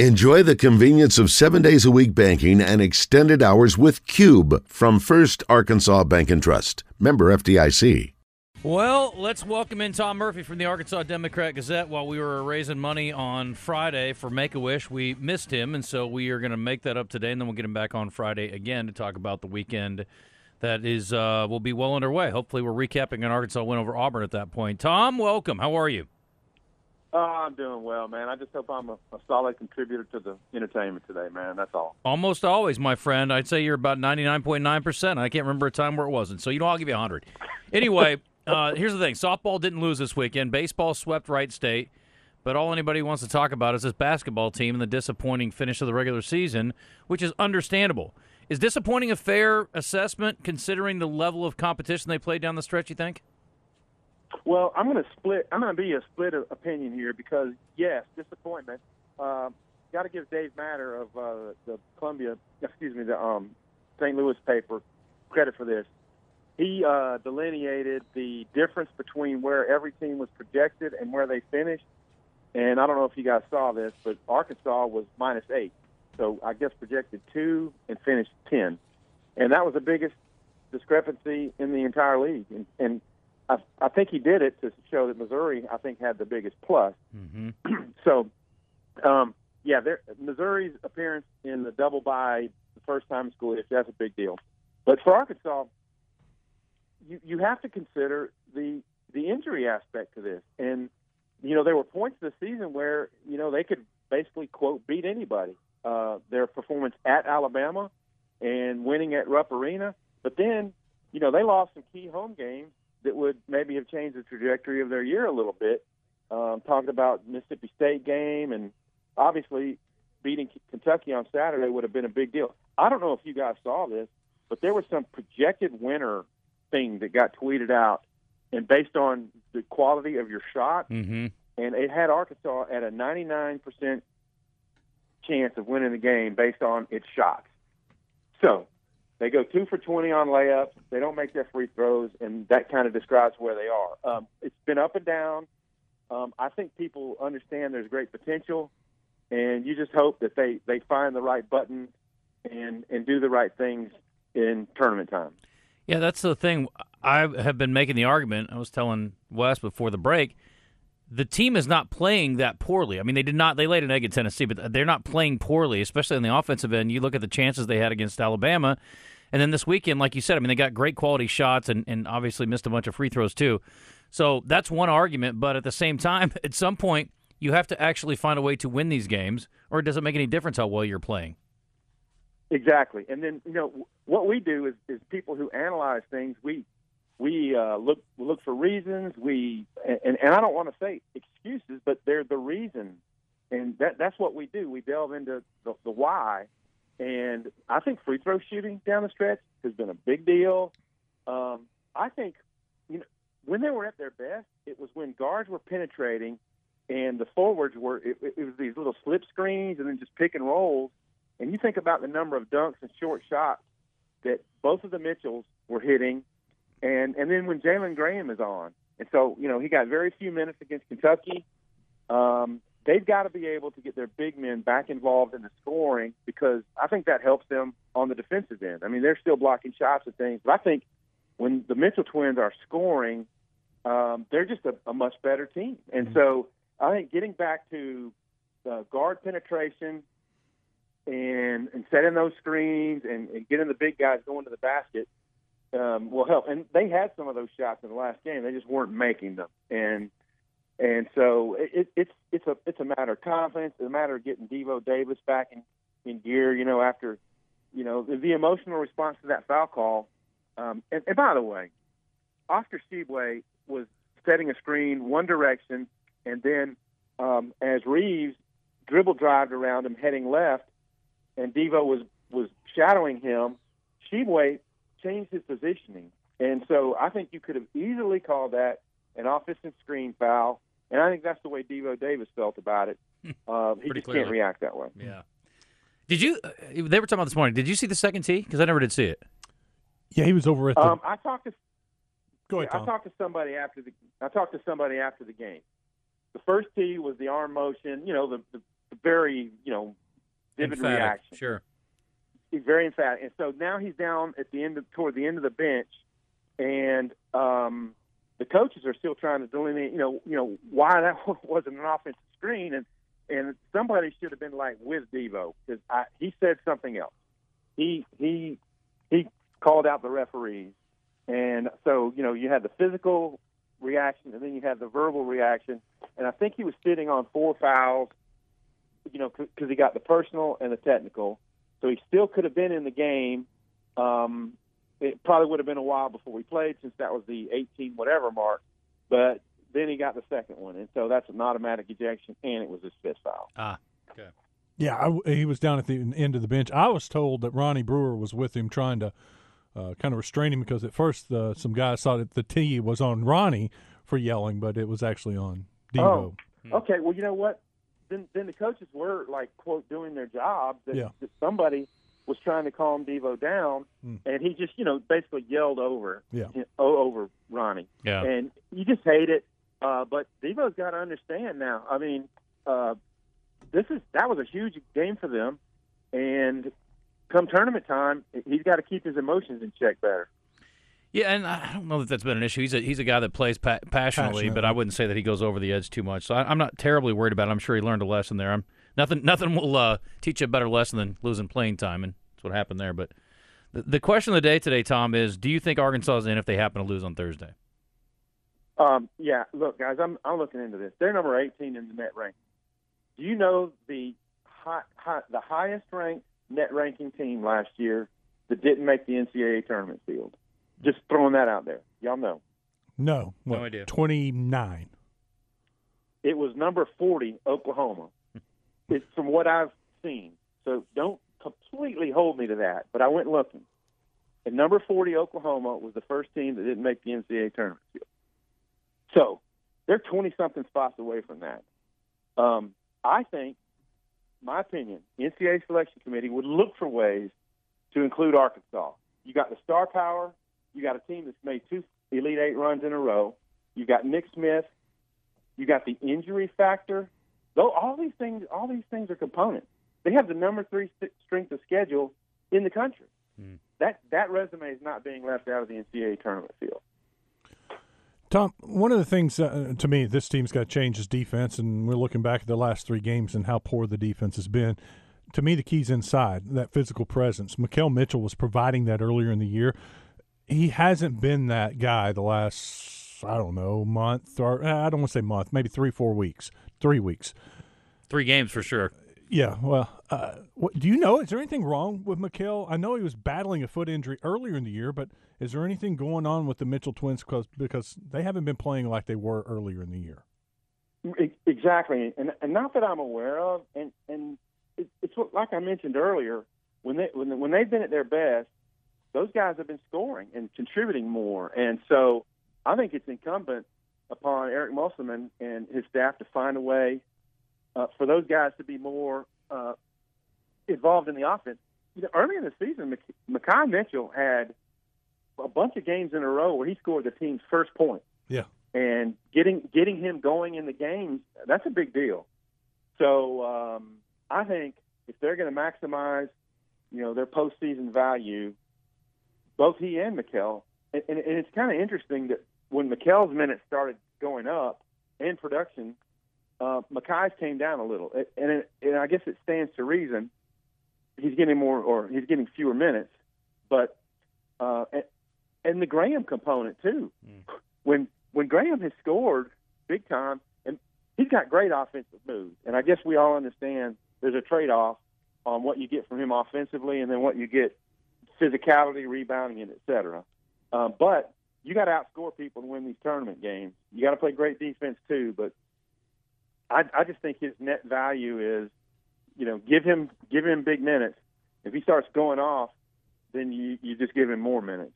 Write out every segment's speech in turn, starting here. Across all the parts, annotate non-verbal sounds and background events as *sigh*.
Enjoy the convenience of seven days a week banking and extended hours with Cube from First Arkansas Bank and Trust. Member FDIC. Well, let's welcome in Tom Murphy from the Arkansas Democrat Gazette. While we were raising money on Friday for Make a Wish, we missed him, and so we are going to make that up today, and then we'll get him back on Friday again to talk about the weekend that is uh, will be well underway. Hopefully, we're recapping an Arkansas win over Auburn at that point. Tom, welcome. How are you? Oh, I'm doing well, man. I just hope I'm a, a, solid contributor to the entertainment today, man. That's all. Almost always, my friend. I'd say you're about 99.9%. I can't remember a time where it wasn't. So, you know, I'll give you 100. Anyway, *laughs* uh, here's the thing softball didn't lose this weekend. Baseball swept Wright State. But all anybody wants to talk about is this basketball team and the disappointing finish of the regular season, which is understandable. Is disappointing a fair assessment considering the level of competition they played down the stretch, you think? Well, I'm going to split. I'm going to be a split opinion here because yes, disappointment. Uh, Got to give Dave Matter of uh, the Columbia, excuse me, the um, St. Louis paper credit for this. He uh, delineated the difference between where every team was projected and where they finished. And I don't know if you guys saw this, but Arkansas was minus eight. So I guess projected two and finished ten, and that was the biggest discrepancy in the entire league. And, and I, I think he did it to show that Missouri, I think, had the biggest plus. Mm-hmm. *clears throat* so, um, yeah, Missouri's appearance in the double bye the first time in school, if that's a big deal. But for Arkansas, you you have to consider the the injury aspect to this. And you know, there were points this season where you know they could basically quote beat anybody. Uh, their performance at Alabama and winning at Rupp Arena, but then you know they lost some key home games that would maybe have changed the trajectory of their year a little bit. Um, talking about Mississippi State game and obviously beating Kentucky on Saturday would have been a big deal. I don't know if you guys saw this, but there was some projected winner thing that got tweeted out, and based on the quality of your shot, mm-hmm. and it had Arkansas at a 99% chance of winning the game based on its shots. So they go two for 20 on layups. They don't make their free throws, and that kind of describes where they are. Um, it's been up and down. Um, I think people understand there's great potential, and you just hope that they, they find the right button and, and do the right things in tournament time. Yeah, that's the thing. I have been making the argument. I was telling Wes before the break the team is not playing that poorly. I mean, they did not. They laid an egg at Tennessee, but they're not playing poorly, especially on the offensive end. You look at the chances they had against Alabama, and then this weekend, like you said, I mean, they got great quality shots and, and obviously missed a bunch of free throws too. So that's one argument. But at the same time, *laughs* at some point, you have to actually find a way to win these games, or it doesn't make any difference how well you're playing. Exactly. And then you know what we do is, is people who analyze things. We we uh, look look for reasons. We and, and I don't want to say excuses, but they're the reason, and that that's what we do. We delve into the, the why, and I think free throw shooting down the stretch has been a big deal. Um, I think you know when they were at their best, it was when guards were penetrating, and the forwards were it, it was these little slip screens and then just pick and rolls. And you think about the number of dunks and short shots that both of the Mitchells were hitting and and then when Jalen Graham is on, and so you know he got very few minutes against Kentucky. Um, they've got to be able to get their big men back involved in the scoring because I think that helps them on the defensive end. I mean, they're still blocking shots and things, but I think when the Mitchell twins are scoring, um, they're just a, a much better team. And mm-hmm. so I think getting back to the guard penetration and and setting those screens and, and getting the big guys going to the basket um, will help. And they had some of those shots in the last game; they just weren't making them. And and so it, it's it's a it's a matter of confidence. It's a matter of getting Devo Davis back in in gear. You know, after you know the, the emotional response to that foul call. Um, and, and by the way, Oscar Tshiebwe was setting a screen one direction, and then um, as Reeves dribble drived around him heading left, and Devo was was shadowing him. Tshiebwe changed his positioning. And so I think you could have easily called that an offensive screen foul. And I think that's the way Devo Davis felt about it. Uh, he just clearly. can't react that way. Yeah. Did you? Uh, they were talking about this morning. Did you see the second tee? Because I never did see it. Yeah, he was over at the. Um, I talked to. Go ahead, Tom. I talked to somebody after the. I talked to somebody after the game. The first tee was the arm motion. You know, the the, very you know vivid Emphatic, reaction. Sure. He's very emphatic, and so now he's down at the end of toward the end of the bench, and um, the coaches are still trying to delineate, you know, you know why that *laughs* wasn't an offensive screen, and and somebody should have been like with Devo because he said something else. He he he called out the referees, and so you know you had the physical reaction, and then you had the verbal reaction, and I think he was sitting on four fouls, you know, because he got the personal and the technical, so he still could have been in the game. Um, it probably would have been a while before we played since that was the 18 whatever mark, but then he got the second one, and so that's an automatic ejection, and it was his fifth foul. Ah, okay. Yeah, I, he was down at the end of the bench. I was told that Ronnie Brewer was with him trying to uh, kind of restrain him because at first uh, some guys thought that the T was on Ronnie for yelling, but it was actually on Devo. Oh, okay. Well, you know what? Then, then the coaches were like quote doing their job. That, Yeah. that somebody was trying to calm Devo down, Mm. and he just you know basically yelled over Yeah. o- over Ronnie. Yeah. and you just hate it. Uh, but Devo's got to understand now. I mean, uh, this is that was a huge game for them, and come tournament time, he's got to keep his emotions in check better. Yeah, and I don't know that that's been an issue. He's a he's a guy that plays pa- passionately, but I wouldn't say that he goes over the edge too much. So I, I'm not terribly worried about it. I'm sure he learned a lesson there. I'm nothing nothing will uh, teach you a better lesson than losing playing time, and that's what happened there. But the, the question of the day today, Tom, is: Do you think Arkansas is in if they happen to lose on Thursday? Um, yeah, look, guys, I'm I'm looking into this. They're number 18 in the net ranking. Do you know the high, high, the highest ranked net ranking team last year that didn't make the NCAA tournament field? Just throwing that out there. Y'all know No, what, No idea. 29. it was number 40, Oklahoma. it's from what I've seen. So don't completely hold me to that. But I went looking. And number 40, Oklahoma, was the first team that didn't make the NCAA tournament. So they're 20 something spots away from that. Um, I think, my opinion, NCAA selection committee would look for ways to include Arkansas. You got the star power. You got a team that's made two Elite Eight runs in a row. You got Nick Smith. You got the injury factor. Though all these things, all these things are components. They have the number three strength of schedule in the country. That that resume is not being left out of the NCAA tournament field. Tom, one of the things uh, to me, this team's got to change is defense, and we're looking back at the last three games and how poor the defense has been. To me, the key's inside that physical presence. Makhel Mitchell was providing that earlier in the year. He hasn't been that guy the last, I don't know, month or uh, I don't want to say month, maybe three, four weeks, three weeks. Three games for sure. Yeah, well, uh, what, do you know? Is there anything wrong with Makhel? I know he was battling a foot injury earlier in the year, but is there anything going on with the Mitchell twins because because they haven't been playing like they were earlier in the year? Exactly, and and not that I'm aware of, and and it, it's what, like I mentioned earlier, when they when when they've been at their best, those guys have been scoring and contributing more, and so I think it's incumbent upon Eric Musselman and his staff to find a way uh, for those guys to be more uh, involved in the offense. You know, early in the season, Makhi Mitchell had a bunch of games in a row where he scored the team's first point Yeah. and getting getting him going in the games that's a big deal. So um, I think if they're going to maximize, you know, their postseason value, both he and Makhel, and, and, and it's kind of interesting that when Makhel's minutes started going up in production, uh, Makhi's came down a little, and, it, and I guess it stands to reason. He's getting more, or he's getting fewer minutes, but uh, and, and the Graham component too. When when Graham has scored big time, and he's got great offensive moves, and I guess we all understand there's a trade off on what you get from him offensively, and then what you get physicality, rebounding, and et cetera. Uh, but you got to outscore people to win these tournament games. You got to play great defense too. But I, I just think his net value is, you know, give him give him big minutes. If he starts going off, then you you just give him more minutes.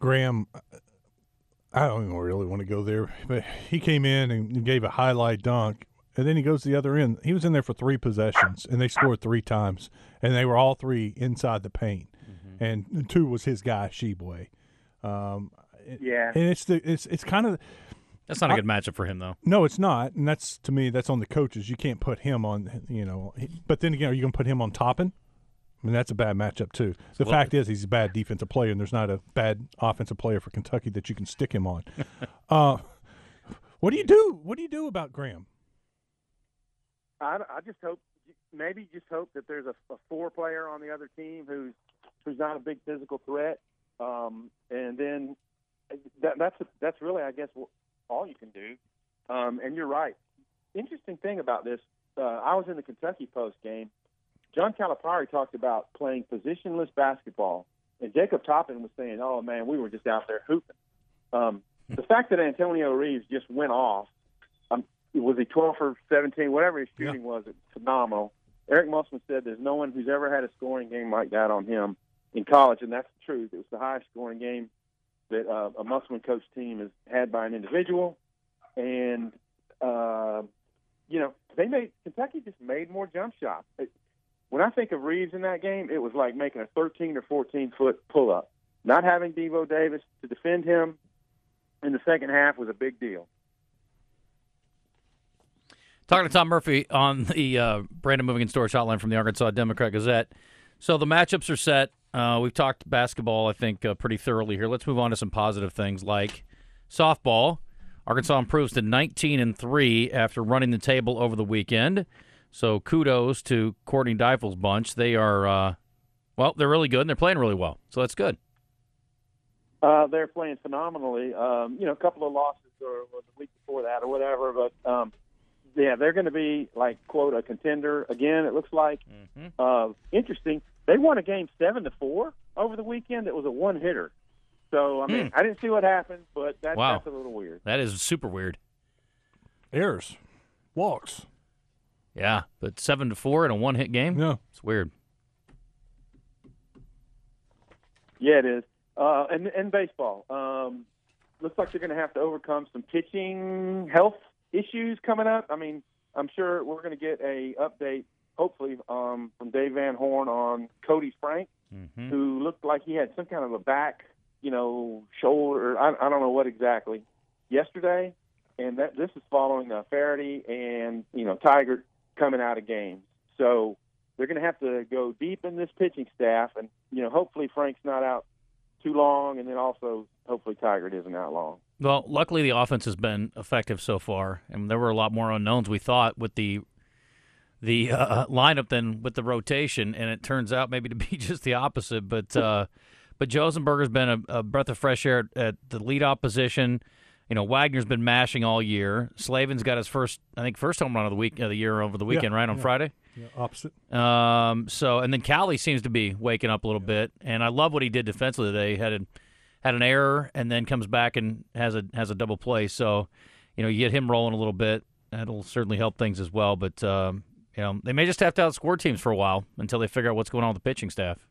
Graham, I don't really want to go there, but he came in and gave a highlight dunk, and then he goes to the other end. He was in there for three possessions, and they scored three times, and they were all three inside the paint, and two was his guy Tshiebwe. Um, Yeah. and it's the it's it's kind of That's not a good matchup for him, though. No, it's not, and that's to me that's on the coaches. You can't put him on, you know. But then again, are you going to put him on Toppin? I mean, that's a bad matchup too. The Well- fact is, he's a bad defensive player, and there's not a bad offensive player for Kentucky that you can stick him on. *laughs* uh, what do you do? What do you do about Graham? I, I just hope, maybe just hope that there's a, a four player on the other team who's who's not a big physical threat, um, and then that, that's that's really, I guess, all you can do. Um, and you're right. Interesting thing about this, uh, I was in the Kentucky Post game. John Calipari talked about playing positionless basketball, and Jacob Toppin was saying, "Oh man, we were just out there hooping." Um, the fact that Antonio Reeves just went off, um, was he 12 for 17, whatever his shooting was, it's phenomenal. Eric Musselman said there's no one who's ever had a scoring game like that on him in college, and that's the truth. It was the highest scoring game that uh, a Musselman coach team has had by an individual, and uh, you know they made Kentucky just made more jump shots. It, when I think of Reeves in that game, it was like making a 13 or 14 foot pull up. Not having Devo Davis to defend him in the second half was a big deal. Talking to Tom Murphy on *laughs* the uh, Brandon Moving and Storage Hotline from the Arkansas Democrat Gazette. So the matchups are set. Uh, we've talked basketball, I think, uh, pretty thoroughly here. Let's move on to some positive things like softball. Arkansas improves to 19 and three after running the table over the weekend. So kudos to Courtney Deifel's bunch. They are, uh, well, they're really good and they're playing really well. So that's good. Uh, they're playing phenomenally. Um, you know, a couple of losses or, or the week before that or whatever, but um, yeah, they're going to be like quote a contender again. It looks like Mm-hmm. uh, interesting. They won a game seven to four over the weekend. It was a one hitter. So I mean, I didn't see what happened, but that, Wow. that's a little weird. That is super weird. Errors, walks. Yeah, but seven to four in a one hit game? No, It's weird. Yeah, it is. Uh, and and baseball. Um, looks like they're going to have to overcome some pitching health issues coming up. I mean, I'm sure we're going to get a update, hopefully, um, from Dave Van Horn on Koty Frank, Mm-hmm. who looked like he had some kind of a back, you know, shoulder. I, I don't know what exactly yesterday. And that this is following uh, Faraday and you know Tygart coming out of games. So they're going to have to go deep in this pitching staff, and you know hopefully Frank's not out too long, and then also hopefully Tygart isn't out long. Well, luckily the offense has been effective so far, and there were a lot more unknowns we thought with the the *laughs* uh, lineup than with the rotation, and it turns out maybe to be *laughs* just the opposite. But uh, but Josenberger's been a, a breath of fresh air at the lead opposition. You know, Wagner's been mashing all year. Slavens got his first, I think, first home run of the week of the year over the weekend, right on yeah. Friday. yeah, opposite. Um, so and then Cali seems to be waking up a little bit, and I love what he did defensively today. He had a, had an error and then comes back and has a has a double play. So, you know, you get him rolling a little bit. That'll certainly help things as well. But um, you know, they may just have to outscore teams for a while until they figure out what's going on with the pitching staff.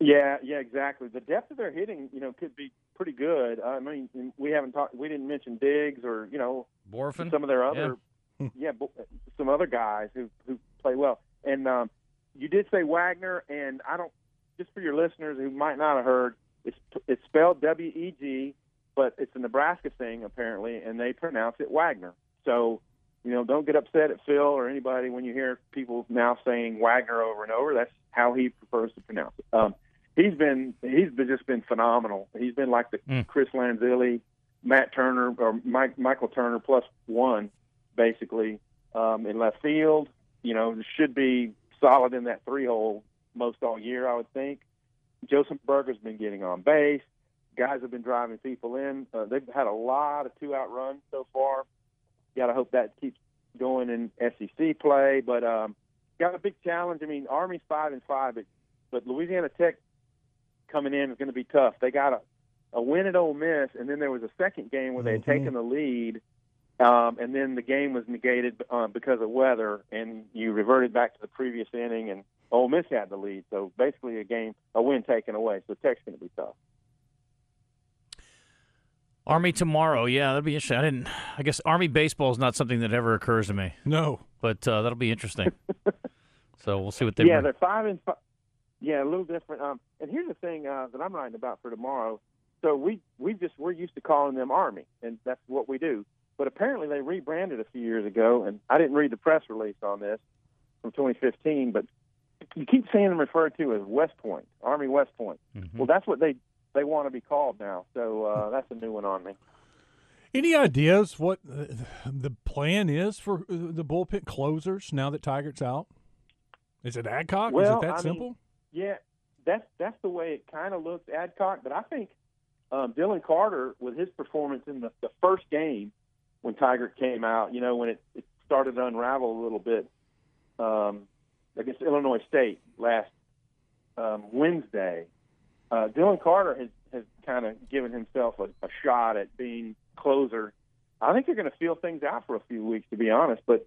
Yeah, yeah, exactly. The depth of their hitting, you know, could be pretty good. I mean, we haven't talked, we didn't mention Diggs or you know Bohrofen, some of their other, *laughs* yeah, bo- some other guys who who play well. And um, you did say Wagner, and I don't. Just for your listeners who might not have heard, it's it's spelled W E G, but it's a Nebraska thing apparently, and they pronounce it Wagner. So, you know, don't get upset at Phil or anybody when you hear people now saying Wagner over and over. That's how he prefers to pronounce it. Um, he's been he's been just been phenomenal. He's been like the Mm. Chris Lanzilli, Matt Turner, or Mike, Michael Turner plus one, basically um, in left field. You know, should be solid in that three hole most all year, I would think. Josenberger's been getting on base. Guys have been driving people in. Uh, they've had a lot of two out runs so far. Got to hope that keeps going in SEC play, but um, got a big challenge. I mean, Army's five and five, but but Louisiana Tech coming in is going to be tough. They got a a win at Ole Miss, and then there was a second game where they had Mhm. taken the lead, um, and then the game was negated uh, because of weather, and you reverted back to the previous inning, and Ole Miss had the lead. So basically, a game, a win taken away. So Tech's going to be tough. Army tomorrow. Yeah, that'll be interesting. I didn't. I guess Army baseball is not something that ever occurs to me, No, but uh, that'll be interesting. *laughs* so we'll see what they. yeah, bring. they're five and five. Yeah, a little different. Um, and here's the thing uh, that I'm writing about for tomorrow. So we we just we're used to calling them Army, and that's what we do. but apparently they rebranded a few years ago, and I didn't read the press release on this from 2015, but you keep seeing them referred to as West Point, Army West Point. Mm-hmm. Well, that's what they they want to be called now. So uh, that's a new one on me. Any ideas what uh, the plan is for uh, the bullpen closers now that Tygart's out? Is it Adcock? Well, is it that I mean, simple? Yeah, that's that's the way it kind of looks, Adcock. But I think um, Dylan Carter, with his performance in the, the first game when Tiger came out, you know, when it, it started to unravel a little bit um, against Illinois State last um, Wednesday, uh, Dylan Carter has, has kind of given himself a, a shot at being closer. I think they're going to feel things out for a few weeks, to be honest. But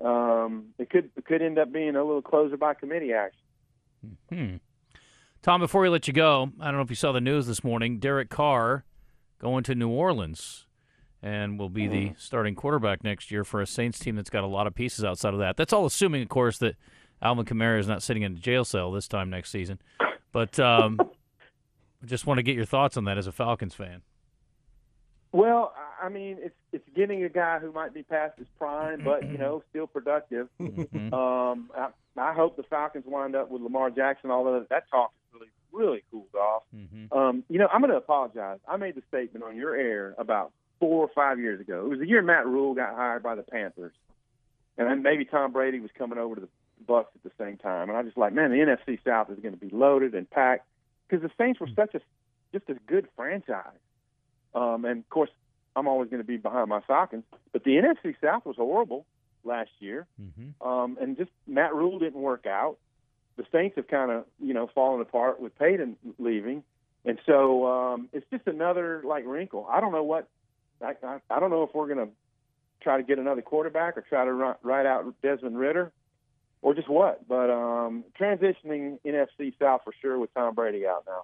um, it could it could end up being a little closer by committee action. Hmm. Tom, before we let you go, I don't know if you saw the news this morning. Derek Carr going to New Orleans and will be the starting quarterback next year for a Saints team that's got a lot of pieces outside of that. That's all assuming, of course, that Alvin Kamara is not sitting in a jail cell this time next season. But um, I *laughs* just want to get your thoughts on that as a Falcons fan. Well, I- mean, it's it's getting a guy who might be past his prime, but you know, still productive. *laughs* Mhm. Um, I, I hope the Falcons wind up with Lamar Jackson. Although that talk is really really cooled off. Mhm. Um, you know, I'm going to apologize. I made the statement on your air about four or five years ago. It was the year Matt Rhule got hired by the Panthers, and then maybe Tom Brady was coming over to the Bucks at the same time. And I just like, man, the NFC South is going to be loaded and packed because the Saints were such a just a good franchise. Um, and of course, I'm always going to be behind my Falcons, but the NFC South was horrible last year. Mhm. Um, and just Matt Rhule didn't work out. The Saints have kind of you know fallen apart with Payton leaving, and so um, it's just another like wrinkle. I don't know what I, I, I don't know if we're going to try to get another quarterback or try to run, ride out Desmond Ridder or just what. But um, transitioning NFC South for sure with Tom Brady out now.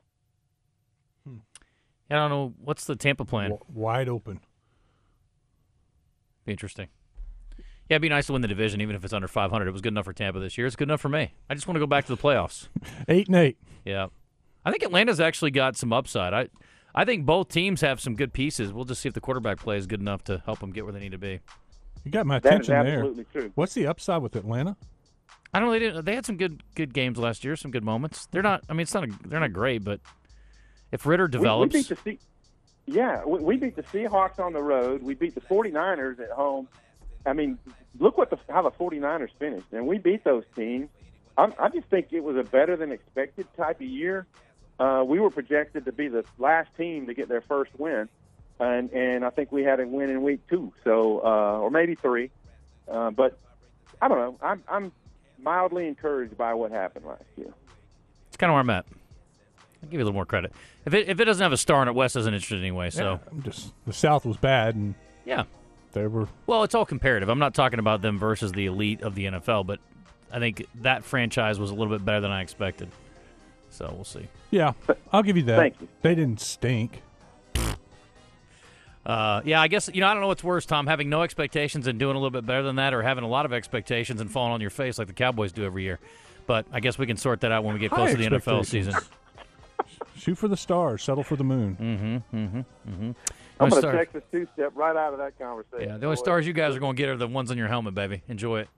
I don't know. What's the Tampa plan? W- wide open. Be interesting. Yeah, it'd be nice to win the division, even if it's under 500. It was good enough for Tampa this year. It's good enough for me. I just want to go back to the playoffs. *laughs* Eight and eight. Yeah, I think Atlanta's actually got some upside. I, I think both teams have some good pieces. We'll just see if the quarterback play is good enough to help them get where they need to be. You got my That is attention there. absolutely true. What's the upside with Atlanta? I don't know. They didn't. They had some good good games last year. Some good moments. They're not. I mean, it's not. A, they're not great, but if Ridder We, we develops, beat the Se- yeah, we, we beat the Seahawks on the road. We beat the 49ers at home. I mean, look what the how the 49ers finished, and we beat those teams. I'm, I just think it was a better than expected type of year. Uh, we were projected to be the last team to get their first win, and and I think we had a win in week two, so uh, or maybe three. Uh, but I don't know. I'm I'm mildly encouraged by what happened last year. it's kind of where I'm at. I'll give you a little more credit. If it if it doesn't have a star in it, West isn't interested anyway. So Yeah, I'm just the South was bad, and yeah. they were. Well, it's all comparative. I'm not talking about them versus the elite of the NFL, but I think that franchise was a little bit better than I expected. So we'll see. Yeah, I'll give you that. Thank you. They didn't stink. Uh, yeah, I guess you know I don't know what's worse, Tom, having no expectations and doing a little bit better than that, or having a lot of expectations and falling on your face like the Cowboys do every year. But I guess we can sort that out when we get High close to the NFL season. *laughs* Shoot for the stars, settle for the moon. Mm-hmm. Mm-hmm. Mm-hmm. I'm going to take Texas two step right out of that conversation. yeah, the only Boy. stars you guys are going to get are the ones on your helmet, baby. Enjoy it.